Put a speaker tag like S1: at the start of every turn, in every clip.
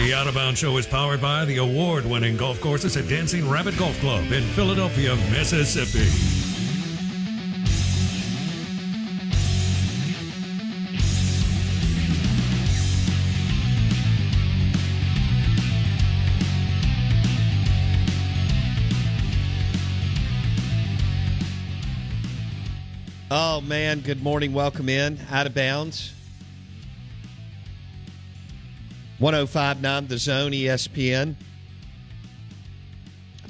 S1: The Out of Bounds Show is powered by the award winning golf courses at Dancing Rabbit Golf Club in Philadelphia, Mississippi.
S2: Oh man, good morning. Welcome in. Out of bounds. 1059 The Zone ESPN.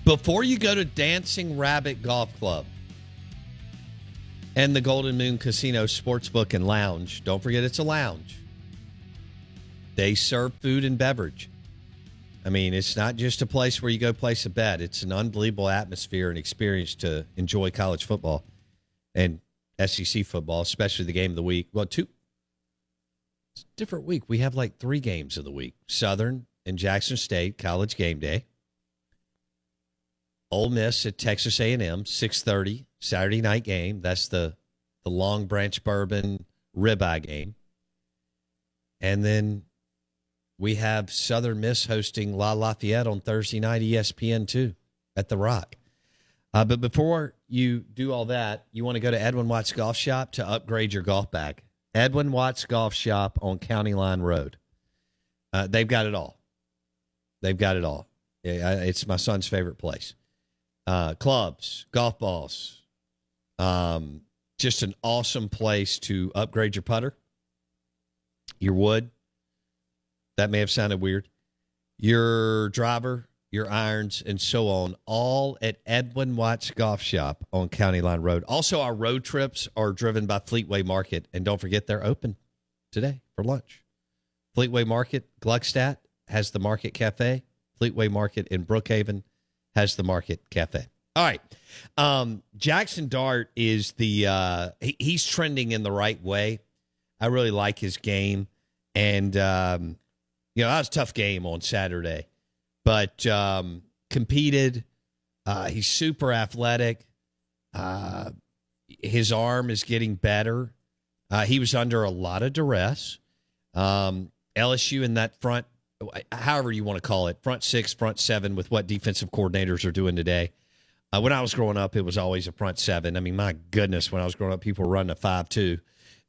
S2: Before you go to Dancing Rabbit Golf Club and the Golden Moon Casino Sportsbook and Lounge, don't forget it's a lounge. They serve food and beverage. I mean, it's not just a place where you go place a bet. It's an unbelievable atmosphere and experience to enjoy college football and SEC football, especially the game of the week. Well, two different week. We have like three games of the week: Southern and Jackson State College Game Day. Ole Miss at Texas A&M, six thirty Saturday night game. That's the the Long Branch Bourbon ribeye game, and then we have Southern Miss hosting La Lafayette on Thursday night, ESPN two at the Rock. Uh, but before you do all that, you want to go to Edwin Watts Golf Shop to upgrade your golf bag. Edwin Watts Golf Shop on County Line Road. Uh, they've got it all. They've got it all. It's my son's favorite place. Uh, clubs, golf balls, um, just an awesome place to upgrade your putter, your wood. That may have sounded weird. Your driver, your irons, and so on, all at Edwin Watts Golf Shop on County Line Road. Also, our road trips are driven by Fleetway Market, and don't forget they're open today for lunch. Fleetway Market, Gluckstadt has the Market Cafe. Fleetway Market in Brookhaven has the Market Cafe. All right. Um, Jackson Dart is the uh, he, he's trending in the right way. I really like his game, and um, you know that was a tough game on Saturday but um, competed. Uh, he's super athletic. Uh, his arm is getting better. Uh, he was under a lot of duress. Um, LSU in that front, however you want to call it, front six, front seven, with what defensive coordinators are doing today. Uh, when I was growing up, it was always a front seven. I mean, my goodness, when I was growing up, people were running a five-two.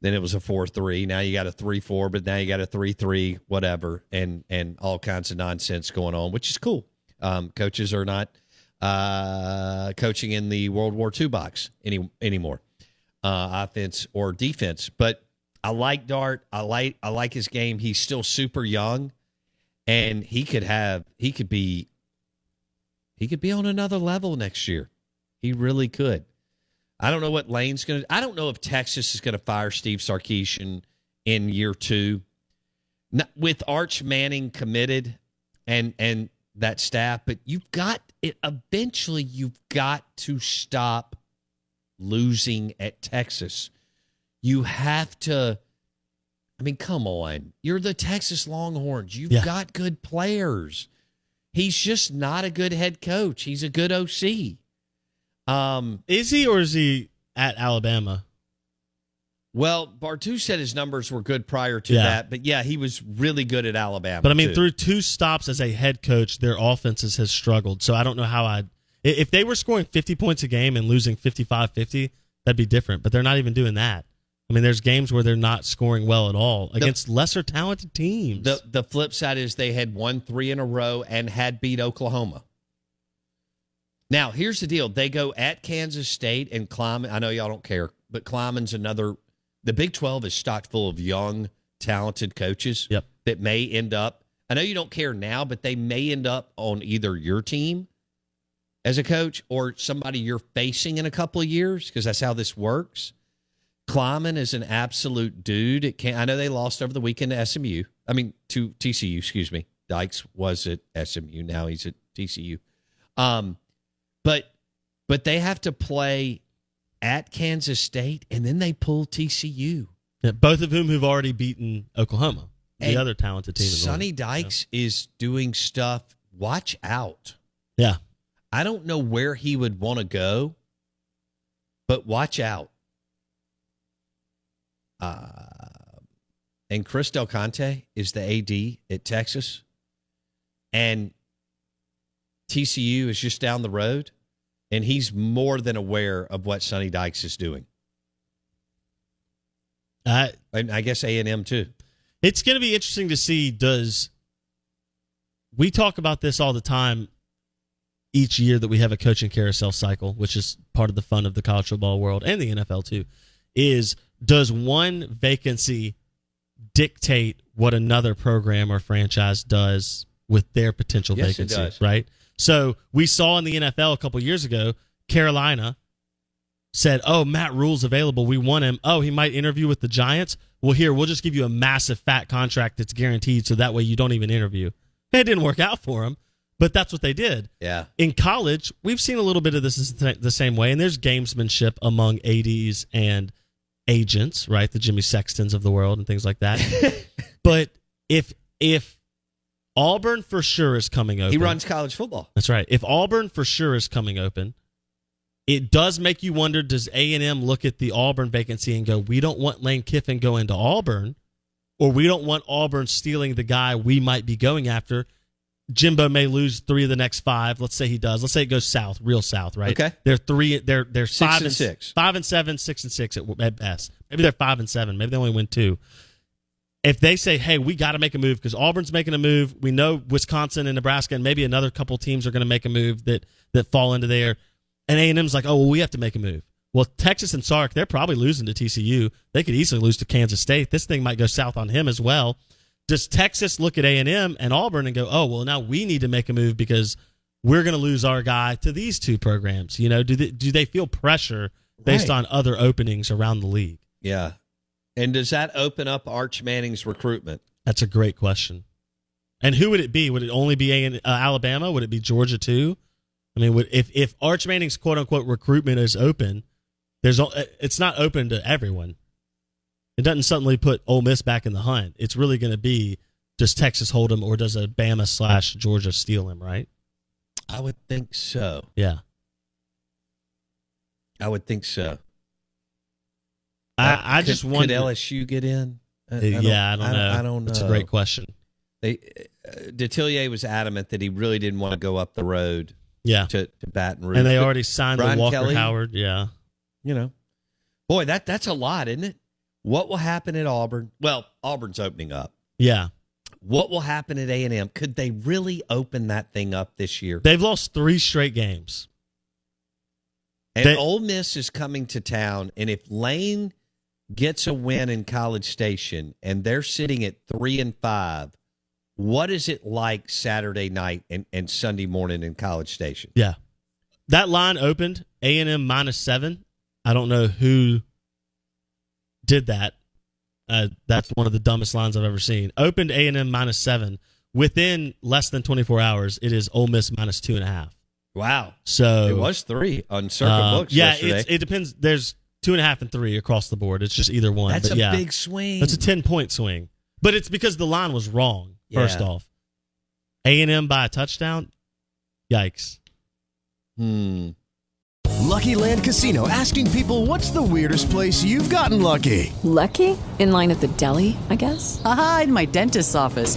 S2: Then it was a four three. Now you got a three four, but now you got a three three, whatever, and and all kinds of nonsense going on, which is cool. Um, coaches are not uh, coaching in the World War II box any anymore, uh, offense or defense. But I like Dart. I like I like his game. He's still super young, and he could have he could be he could be on another level next year. He really could. I don't know what Lane's going to. I don't know if Texas is going to fire Steve Sarkisian in year two. with Arch Manning committed and and that staff, but you've got it. Eventually, you've got to stop losing at Texas. you have to. I mean, come on. You're the Texas Longhorns. You've
S3: Yeah.
S2: got good players. He's just not a good head coach. He's a good OC. Um,
S3: Is he or is he at Alabama?
S2: well, Bartu said his numbers were good prior to
S3: Yeah.
S2: that, but yeah, he was really good at Alabama.
S3: But I mean,
S2: too.
S3: through two stops as a head coach, their offenses has struggled. So I don't know how I. If they were scoring 50 points a game and losing 55 50, that'd be different. But they're not even doing that. I mean, there's games where they're not scoring well at all against lesser talented teams.
S2: The the flip side is they had won three in a row and had beat Oklahoma. Now here's the deal: they go at Kansas State and Klieman. I know y'all don't care, but Klieman's another. The Big Twelve is stocked full of young, talented coaches.
S3: Yep.
S2: That may end up. I know you don't care now, but they may end up on either your team as a coach or somebody you're facing in a couple of years because that's how this works. Klieman is an absolute dude. It can I know they lost over the weekend to SMU. I mean to TCU, excuse me. Dykes was at SMU. Now he's at TCU. Um, but but they have to play at Kansas State and then they pull TCU.
S3: Yeah, both of whom have already beaten Oklahoma, the
S2: And
S3: other talented team.
S2: Sonny. Dykes is doing stuff. Watch out.
S3: Yeah.
S2: I don't know where he would want to go, but watch out. Uh, and Chris Del Conte is the AD at Texas, and TCU is just down the road, and he's more than aware of what Sonny Dykes is doing,
S3: I,
S2: and I guess A and M too.
S3: it's going to be interesting to see does we talk about this all the time each year that we have a coaching carousel cycle which is part of the fun of the college football world and the NFL too is does one vacancy dictate what another program or franchise does with their potential
S2: Yes, it
S3: vacancy
S2: does.
S3: right so we saw in the NFL a couple years ago Carolina said, "Oh, Matt Rhule's available. We want him. Oh, he might interview with the Giants. Well, here we'll just give you a massive fat contract that's guaranteed, so that way you don't even interview." It didn't work out for him, but that's what they did.
S2: Yeah,
S3: In college, we've seen a little bit of this is the the same way, and there's gamesmanship among ads and agents, right? The Jimmy Sextons of the world and things like that. but if if Auburn for sure is coming open,
S2: he runs college football.
S3: that's right. If Auburn for sure is coming open, it does make you wonder: Does A and M look at the Auburn vacancy and go, "We don't want Lane Kiffin going to Auburn, or we don't want Auburn stealing the guy we might be going after." Jimbo may lose three of the next five. Let's say he does. Let's say it goes south, real south, right?
S2: Okay.
S3: They're three. They're they're
S2: Six
S3: five
S2: and
S3: and
S2: six.
S3: five and seven, six and six at, at best. Maybe they're five and seven. Maybe they only win two if they say, "Hey, we got to make a move because Auburn's making a move," we know Wisconsin and Nebraska and maybe another couple teams are going to make a move that that fall into there, and A and M's like, "Oh, well, we have to make a move." Well, Texas and Sark, they're probably losing to TCU. They could easily lose to Kansas State. This thing might go south on him as well. Does Texas look at A and M and Auburn and go, "Oh, well, now we need to make a move because we're going to lose our guy to these two programs"? You know, do they, do they feel pressure based
S2: Right.
S3: on other openings around the league?
S2: Yeah, and does that open up Arch Manning's recruitment?
S3: That's a great question. And who would it be? Would it only be A- uh, Alabama? Would it be Georgia too? I mean, would, if if Arch Manning's quote unquote recruitment is open, there's it's not open to everyone. It doesn't suddenly put Ole Miss back in the hunt. It's really going to be does Texas hold him or does a Bama slash Georgia steal him? Right?
S2: I would think so.
S3: Yeah.
S2: I would think so.
S3: I,
S2: Uh,
S3: I
S2: could-
S3: just
S2: could. LSU get in? I- I
S3: yeah, I don't know.
S2: I don't know.
S3: It's a great question.
S2: They uh, Detillier was adamant that he really didn't want to go up the road
S3: Yeah.
S2: to, to Baton Rouge.
S3: And they
S2: But,
S3: already signed
S2: Brian
S3: the Walker
S2: Kelly?
S3: Howard. Yeah.
S2: you know, boy, that that's a lot, isn't it? What will happen at Auburn? Well, Auburn's opening up.
S3: Yeah.
S2: What will happen at A and M? Could they really open that thing up this year?
S3: They've lost three straight games.
S2: And
S3: They-
S2: Ole Miss is coming to town, and if Lane gets a win in College Station and they're sitting at three and five, what is it like Saturday night and, and Sunday morning in College Station?
S3: Yeah. That line opened A and M minus seven. I don't know who did that. Uh, that's one of the dumbest lines I've ever seen. Opened A and M minus seven. Within less than twenty four hours, it is Ole Miss minus two and a half.
S2: Wow.
S3: So
S2: it was three on Circle
S3: uh,
S2: Books
S3: yeah, it's, it depends. There's two and a half and three across the board. It's just either one.
S2: That's
S3: but
S2: a
S3: yeah,
S2: big swing.
S3: That's a ten point swing. But it's because the line was wrong. First
S2: Yeah.
S3: off, A and M by a touchdown. Yikes!
S2: Hmm.
S4: Lucky Land Casino asking people what's the weirdest place you've gotten lucky?
S5: Lucky? In line at the deli, I guess?
S6: Aha, in my dentist's office.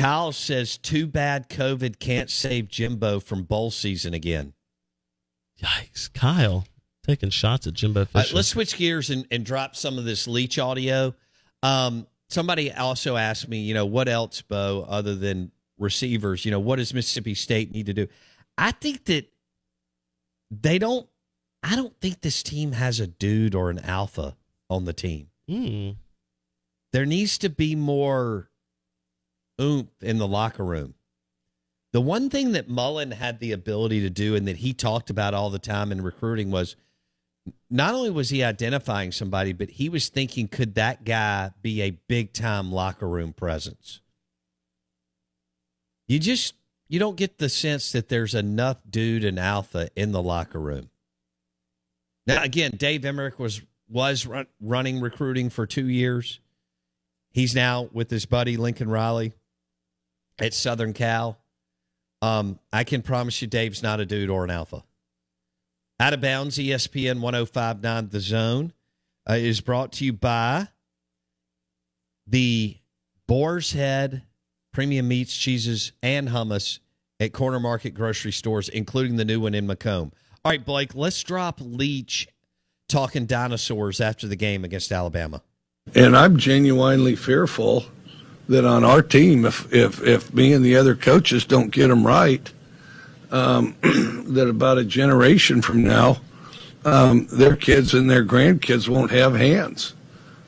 S2: Kyle says, too bad COVID can't save Jimbo from bowl season again.
S3: Yikes! Kyle taking shots at Jimbo
S2: All right,
S3: Fisher.
S2: let's switch gears and, and drop some of this Leach audio. Um, somebody also asked me, you know, what else, Bo, other than receivers? You know, what does Mississippi State need to do? I think that they don't. I don't think this team has a dude or an alpha on the team.
S3: Hmm.
S2: There needs to be more oomph in the locker room. The one thing that Mullen had the ability to do and that he talked about all the time in recruiting was not only was he identifying somebody, but he was thinking, could that guy be a big time locker room presence? You just you don't get the sense that there's enough dude and alpha in the locker room. Now again, Dave Emerich was was run, running recruiting for 2 years. He's now with his buddy Lincoln Riley at Southern Cal. Um, I can promise you Dave's not a dude or an alpha. Out of bounds, ESPN 1059 The Zone uh, is brought to you by the Boar's Head premium meats, cheeses, and hummus at Corner Market grocery stores, including the new one in McComb. All right, Blake, let's drop Leach talking dinosaurs after the game against Alabama.
S7: And I'm genuinely fearful that on our team, if if if me and the other coaches don't get them right, um, that about a generation from now, um, their kids and their grandkids won't have hands.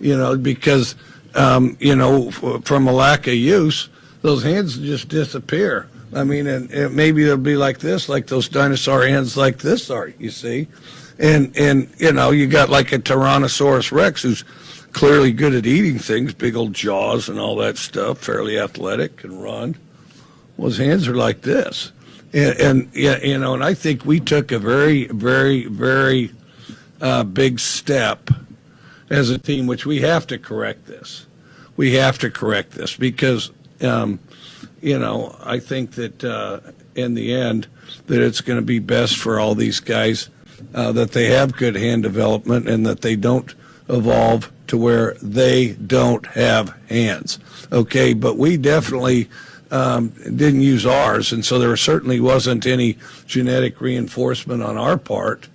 S7: You know, because um, you know f- from a lack of use, those hands just disappear. I mean, and, and maybe they'll be like this, like those dinosaur hands, like this are. You see, and and you know, you got like a Tyrannosaurus Rex who's clearly good at eating things, big old jaws and all that stuff, fairly athletic, and run. Well, his hands are like this. And, and yeah, you know, and I think we took a very, very, very uh, big step as a team, which we have to correct this. We have to correct this because, um, you know, I think that uh, in the end, that it's going to be best for all these guys uh, that they have good hand development and that they don't evolve to where they don't have hands. Okay, but we definitely um, didn't use ours, and so there certainly wasn't any genetic reinforcement on our part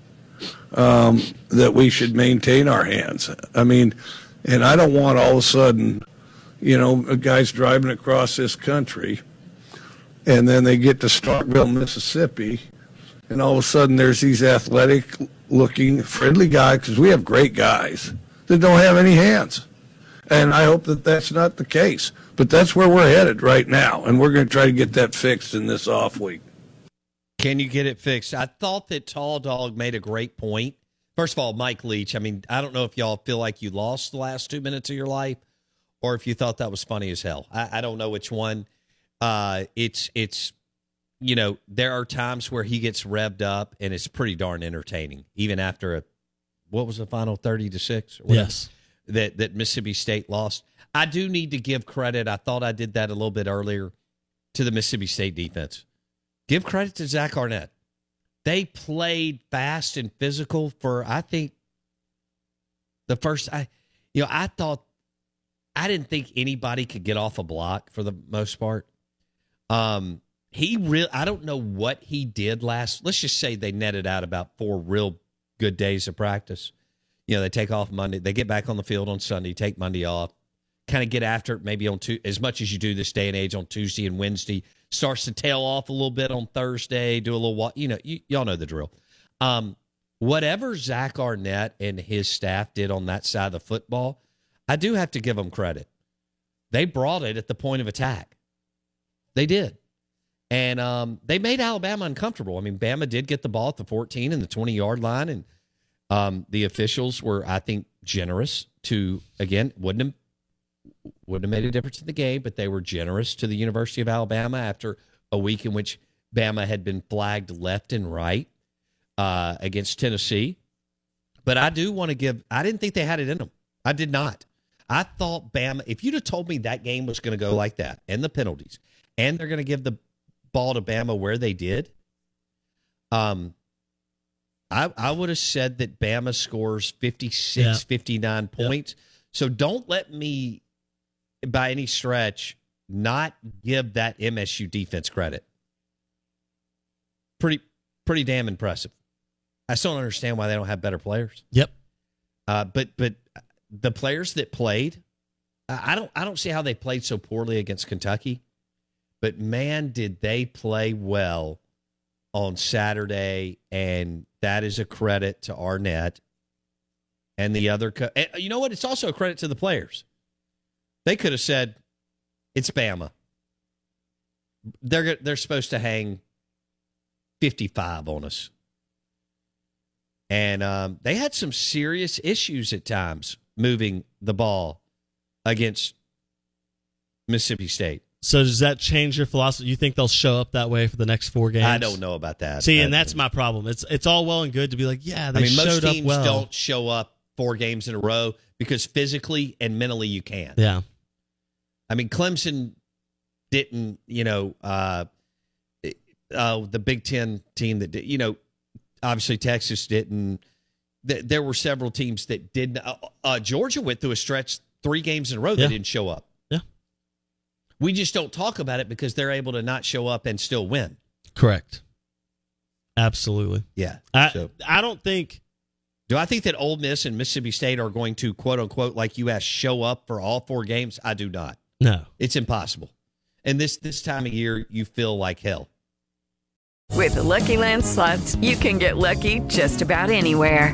S7: um, that we should maintain our hands. I mean, and I don't want all of a sudden, you know, guys driving across this country, and then they get to Starkville, Mississippi, and all of a sudden there's these athletic looking, friendly guys, because we have great guys that don't have any hands. And I hope that that's not the case. But that's where we're headed right now, and we're going to try to get that fixed in this off week.
S2: Can you get it fixed? I thought that Tall Dog made a great point. First of all, Mike Leach, I mean, I don't know if y'all feel like you lost the last two minutes of your life or if you thought that was funny as hell. I, I don't know which one. Uh, it's, it's, you know, there are times where he gets revved up and it's pretty darn entertaining, even after a, what was the final 30 to 6? or
S3: Yes.
S2: That, that Mississippi State lost. I do need to give credit. I thought I did that a little bit earlier to the Mississippi State defense. Give credit to Zach Arnett. They played fast and physical for I think the first I you know, I thought I didn't think anybody could get off a block for the most part. Um, he real I don't know what he did last. Let's just say they netted out about four real good days of practice. You know, they take off Monday, they get back on the field on Sunday, take Monday off, kind of get after it maybe on two as much as you do this day and age on Tuesday and Wednesday. Starts to tail off a little bit on Thursday, do a little walk. You know, you, y'all know the drill. Um, whatever Zach Arnett and his staff did on that side of the football, I do have to give them credit. They brought it at the point of attack. They did. And um, they made Alabama uncomfortable. I mean, Bama did get the ball at the 14 and the 20 yard line. And um, the officials were, I think, generous to, again, wouldn't have wouldn't have made a difference in the game, but they were generous to the University of Alabama after a week in which Bama had been flagged left and right uh, against Tennessee. But I do want to give, I didn't think they had it in them. I did not. I thought Bama, if you'd have told me that game was going to go like that and the penalties, and they're going to give the ball to Bama where they did, um, I, I would have said that Bama scores 56,
S3: Yeah.
S2: 59 points. So don't let me, by any stretch, not give that MSU defense credit. Pretty, pretty damn impressive. I still don't understand why they don't have better players.
S3: Yep.
S2: Uh, but but the players that played, I I don't I don't see how they played so poorly against Kentucky. But man, did they play well on Saturday, and that is a credit to Arnett and the other. Co- and you know what? It's also a credit to the players. They could have said, "It's Bama." They're they're supposed to hang fifty five on us, and um, they had some serious issues at times moving the ball against Mississippi State.
S3: So does that change your philosophy? You think they'll show up that way for the next four games?
S2: I don't know about that.
S3: See, and that's my problem. It's it's all well and good to be like, yeah, they
S2: I mean, most teams
S3: well.
S2: don't show up four games in a row because physically and mentally you can't.
S3: Yeah.
S2: I mean, Clemson didn't, you know, uh, uh, the Big Ten team that did, you know, obviously Texas didn't. Th- there were several teams that didn't. Uh, uh, Georgia went through a stretch three games in a row that didn't show up.
S3: Yeah.
S2: We just don't talk about it because they're able to not show up and still win.
S3: Correct. Absolutely.
S2: Yeah.
S3: I
S2: so,
S3: I don't think
S2: do I think that Ole Miss and Mississippi State are going to quote unquote, like you asked, show up for all four games? I do not.
S3: no.
S2: It's impossible. And this this time of year, you feel like hell.
S5: With the Lucky Land slots, you can get lucky just about anywhere.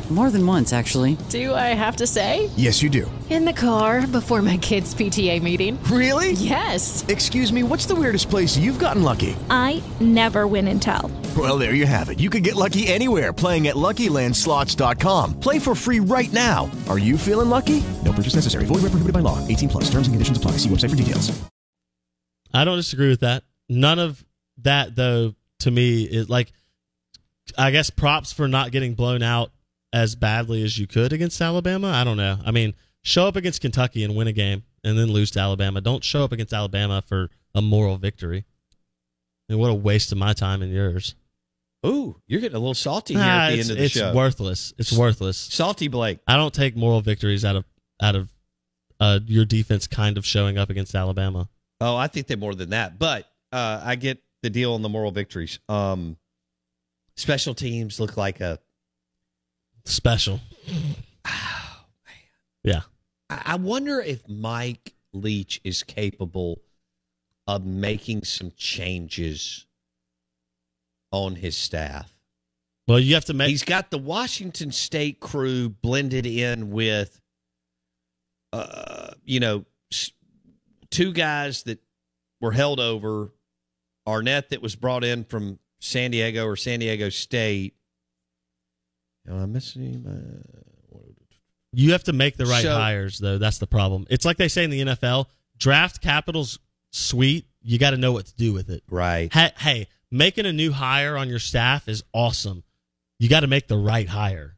S6: More than once, actually.
S8: Do I have to say?
S4: Yes, you do.
S8: In the car before my kids' PTA meeting.
S4: Really?
S8: Yes.
S4: Excuse me, what's the weirdest place you've gotten lucky?
S9: I never win and tell.
S4: Well, there you have it. You can get lucky anywhere playing at LuckyLandSlots.com. Play for free right now. Are you feeling lucky? No purchase necessary. Void where prohibited by law. 18 plus. Terms and conditions apply. See website for details.
S3: I don't disagree with that. None of that though to me is like I guess props for not getting blown out as badly as you could against Alabama. I don't know. I mean, show up against Kentucky and win a game and then lose to Alabama. Don't show up against Alabama for a moral victory. And what a waste of my time and yours.
S2: Ooh, you're getting a little salty here
S3: Ah,
S2: at the end of the
S3: it's
S2: show.
S3: It's worthless. It's worthless.
S2: Salty Blake.
S3: I don't take moral victories out of out of uh, your defense kind of showing up against Alabama.
S2: Oh, I think they're more than that. But uh, I get the deal on the moral victories. Um, special teams look like a
S3: Special. yeah.
S2: I I wonder if Mike Leach is capable of making some changes on his staff.
S3: Well, you have to make.
S2: He's got the Washington State crew blended in with, uh, you know, two guys that were held over, Arnett that was brought in from San Diego or San Diego State. Am I missing? Uh,
S3: You have to make the right
S2: So-
S3: hires, though. That's the problem. It's like they say in the NFL: draft capital's sweet. You got to know what to do with it.
S2: Right.
S3: Hey, hey, making a new hire on your staff is awesome. You got to make the right hire.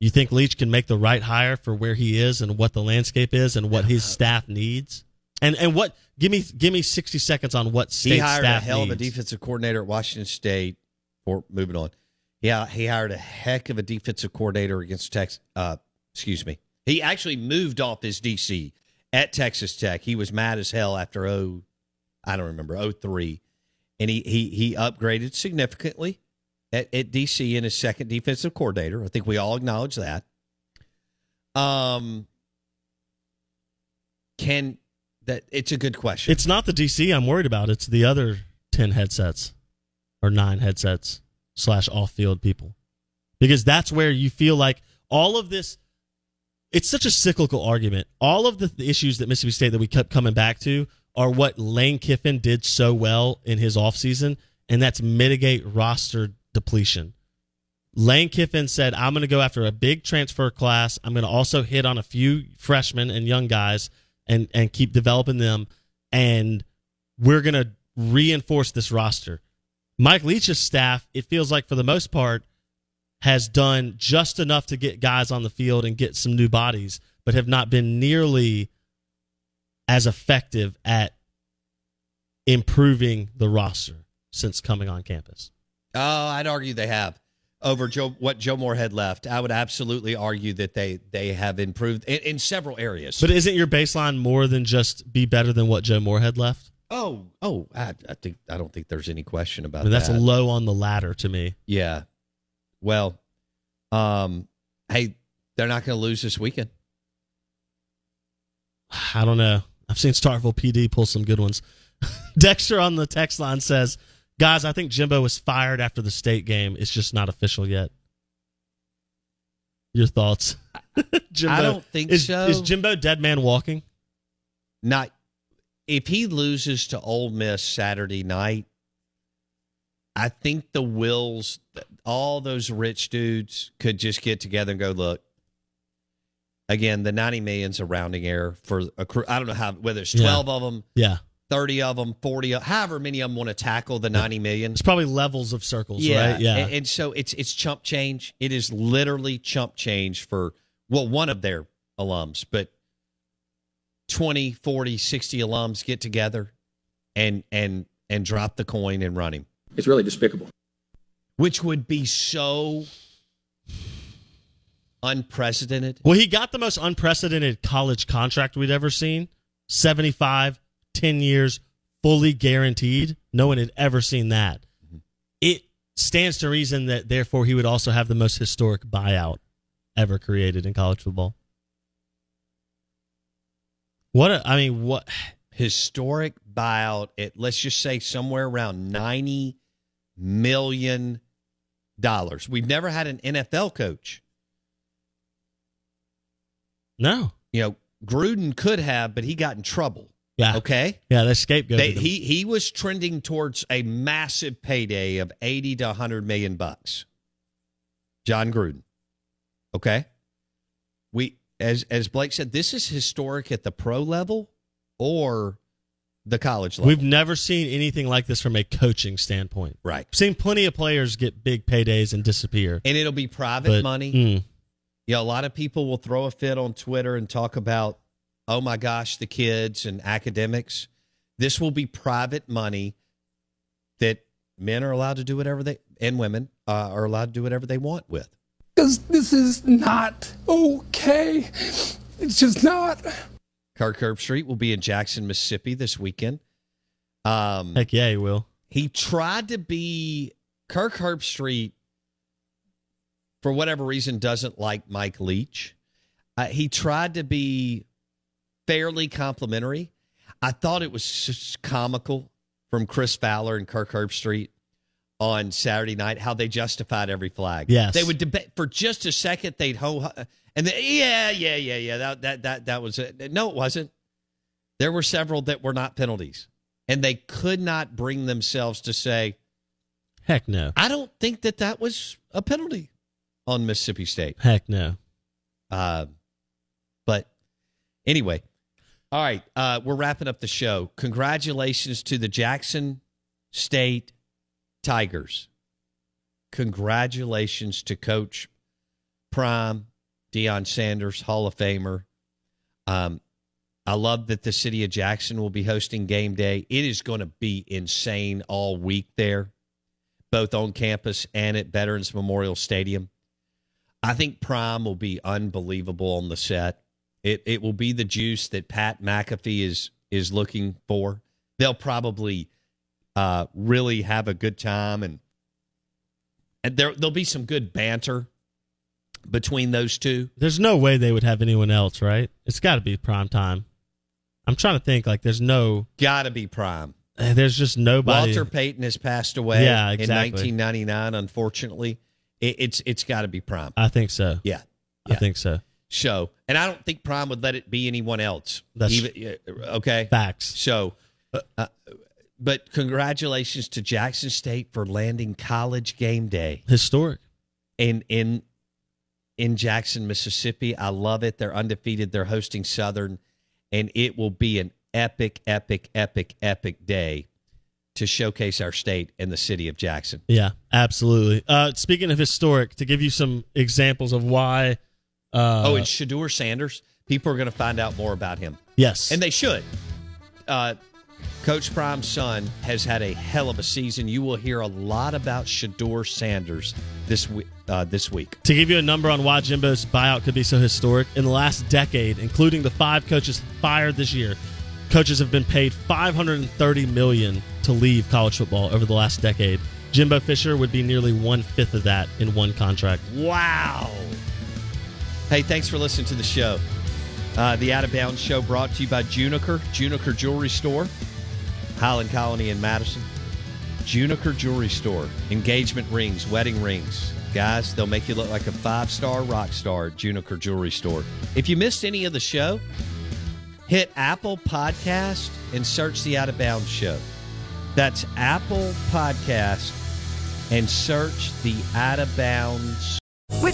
S3: You think Leach can make the right hire for where he is and what the landscape is and what his staff needs? And and what? Give me give me sixty seconds on what state
S2: he hired a
S3: staff
S2: hell of a defensive coordinator at Washington State. For moving on, yeah, he hired a heck of a defensive coordinator against Texas. Uh, excuse me, he actually moved off his DC at Texas Tech. He was mad as hell after oh, I don't remember oh three, and he he he upgraded significantly at, at DC in his second defensive coordinator. I think we all acknowledge that. Um, can that? It's a good question.
S3: It's not the DC I'm worried about. It's the other ten headsets or nine headsets slash off field people, because that's where you feel like all of this. It's such a cyclical argument. All of the, issues that Mississippi State that we kept coming back to are what Lane Kiffin did so well in his offseason, and that's mitigate roster depletion. Lane Kiffin said, I'm going to go after a big transfer class. I'm going to also hit on a few freshmen and young guys and, and keep developing them. And we're going to reinforce this roster. Mike Leach's staff, it feels like for the most part, has done just enough to get guys on the field and get some new bodies, but have not been nearly as effective at improving the roster since coming on campus.
S2: Oh, I'd argue they have over Joe what Joe Moore had left. I would absolutely argue that they they have improved in, in several areas.
S3: But isn't your baseline more than just be better than what Joe Moore had left?
S2: Oh, oh, I, I think I don't think there's any question about
S3: that's
S2: that.
S3: low on the ladder to me.
S2: Yeah. Well, um, hey, they're not going to lose this weekend.
S3: I don't know. I've seen Starkville PD pull some good ones. Dexter on the text line says, "Guys, I think Jimbo was fired after the state game. It's just not official yet." Your thoughts? Jimbo,
S2: I don't think
S3: is,
S2: so.
S3: Is Jimbo dead man walking?
S2: Not if he loses to Ole Miss Saturday night. I think the Wills, all those rich dudes, could just get together and go, look. Again, the ninety million's a rounding error for a crew. I don't know how whether it's
S3: Yeah.
S2: twelve of them,
S3: Yeah,
S2: thirty of them, forty, of, however many of them want to tackle the ninety million.
S3: it's probably levels of circles,
S2: yeah,
S3: right? Yeah,
S2: And, and so it's it's chump change. It is literally chump change for well, one of their alums, but 20, 40, 60 alums get together and and and drop the coin and run him.
S10: It's really despicable.
S2: Which would be so unprecedented.
S3: Well, he got the most unprecedented college contract we'd ever seen 75, 10 years, fully guaranteed. No one had ever seen that. Mm-hmm. It stands to reason that, therefore, he would also have the most historic buyout ever created in college football. What, a, I mean, what?
S2: Historic buyout at let's just say somewhere around 90 million dollars. We've never had an NFL coach
S3: No.
S2: you know, Gruden could have, but he got in trouble.
S3: Yeah.
S2: Okay.
S3: Yeah, They, him.
S2: he he was trending towards a massive payday of eighty to hundred million bucks. Jon Gruden. Okay. We as as Blake said, this is historic at the pro level or the college level.
S3: We've never seen anything like this from a coaching standpoint.
S2: right.
S3: Seen plenty of players get big paydays and disappear.
S2: And it'll be private
S3: But,
S2: money.
S3: mm,
S2: You know, a lot of people will throw a fit on Twitter and talk about, oh my gosh, the kids and academics. This will be private money that men are allowed to do whatever they and women uh, are allowed to do whatever they want with.
S11: Because this is not okay. It's just not.
S2: Kirk Herbstreit will be in Jackson, Mississippi this weekend. Um,
S3: heck yeah, he will.
S2: he tried to be Kirk Herbstreit for whatever reason, doesn't like Mike Leach. Uh, he tried to be fairly complimentary. I thought it was just comical from Chris Fowler and Kirk Herbstreit on Saturday night how they justified every flag.
S3: Yes.
S2: they would debate for just a second. They'd ho and they, yeah, yeah, yeah, yeah. That that that that was it. No, it wasn't. There were several that were not penalties, and they could not bring themselves to say,
S3: Heck no.
S2: "I don't think that that was a penalty on Mississippi State."
S3: Heck no.
S2: Uh, but anyway, all right, uh, we're wrapping up the show. Congratulations to the Jackson State Tigers. Congratulations to Coach Prime, Deion Sanders, Hall of Famer. Um, I love that the city of Jackson will be hosting game day. It is going to be insane all week there, both on campus and at Veterans Memorial Stadium. I think Prime will be unbelievable on the set. It it will be the juice that Pat McAfee is is looking for. They'll probably uh, really have a good time and and there there'll be some good banter between those two.
S3: There's no way they would have anyone else, right? It's got to be prime time. I'm trying to think. Like, there's no.
S2: Got to be Prime.
S3: Eh, There's just nobody.
S2: Walter Payton has passed away
S3: Yeah,
S2: in
S3: exactly.
S2: 1999. Unfortunately, it, it's it's got to be Prime.
S3: I think so.
S2: Yeah,
S3: I think so.
S2: So, and I don't think Prime would let it be anyone else.
S3: That's
S2: Even, uh, okay.
S3: Facts.
S2: So, uh, but congratulations to Jackson State for landing college game day
S3: Historic.
S2: in in in Jackson, Mississippi. I love it. They're undefeated. They're hosting Southern, and it will be an epic, epic, epic, epic day to showcase our state and the city of Jackson.
S3: Yeah, absolutely. Uh, speaking of historic, to give you some examples of why. Uh,
S2: oh, and Shedeur Sanders. People are going to find out more about him.
S3: Yes.
S2: And they should. Uh, Coach Prime's son has had a hell of a season. You will hear a lot about Shedeur Sanders this week. Uh, this week.
S3: To give you a number on why Jimbo's buyout could be so historic, in the last decade, including the five coaches fired this year, coaches have been paid 530 million to leave college football over the last decade. Jimbo Fisher would be nearly one fifth of that in one contract.
S2: Wow. Hey, thanks for listening to the show. Uh, the Out of Bounds Show brought to you by Juniker, Juniker Jewelry Store, Highland Colony in Madison. Juniker Jewelry Store. Engagement rings, wedding rings. Guys, they'll make you look like a five star rock star at Juniker Jewelry Store. If you missed any of the show, hit Apple Podcast and search the Out of Bounds Show. That's Apple Podcast and search the Out of Bounds.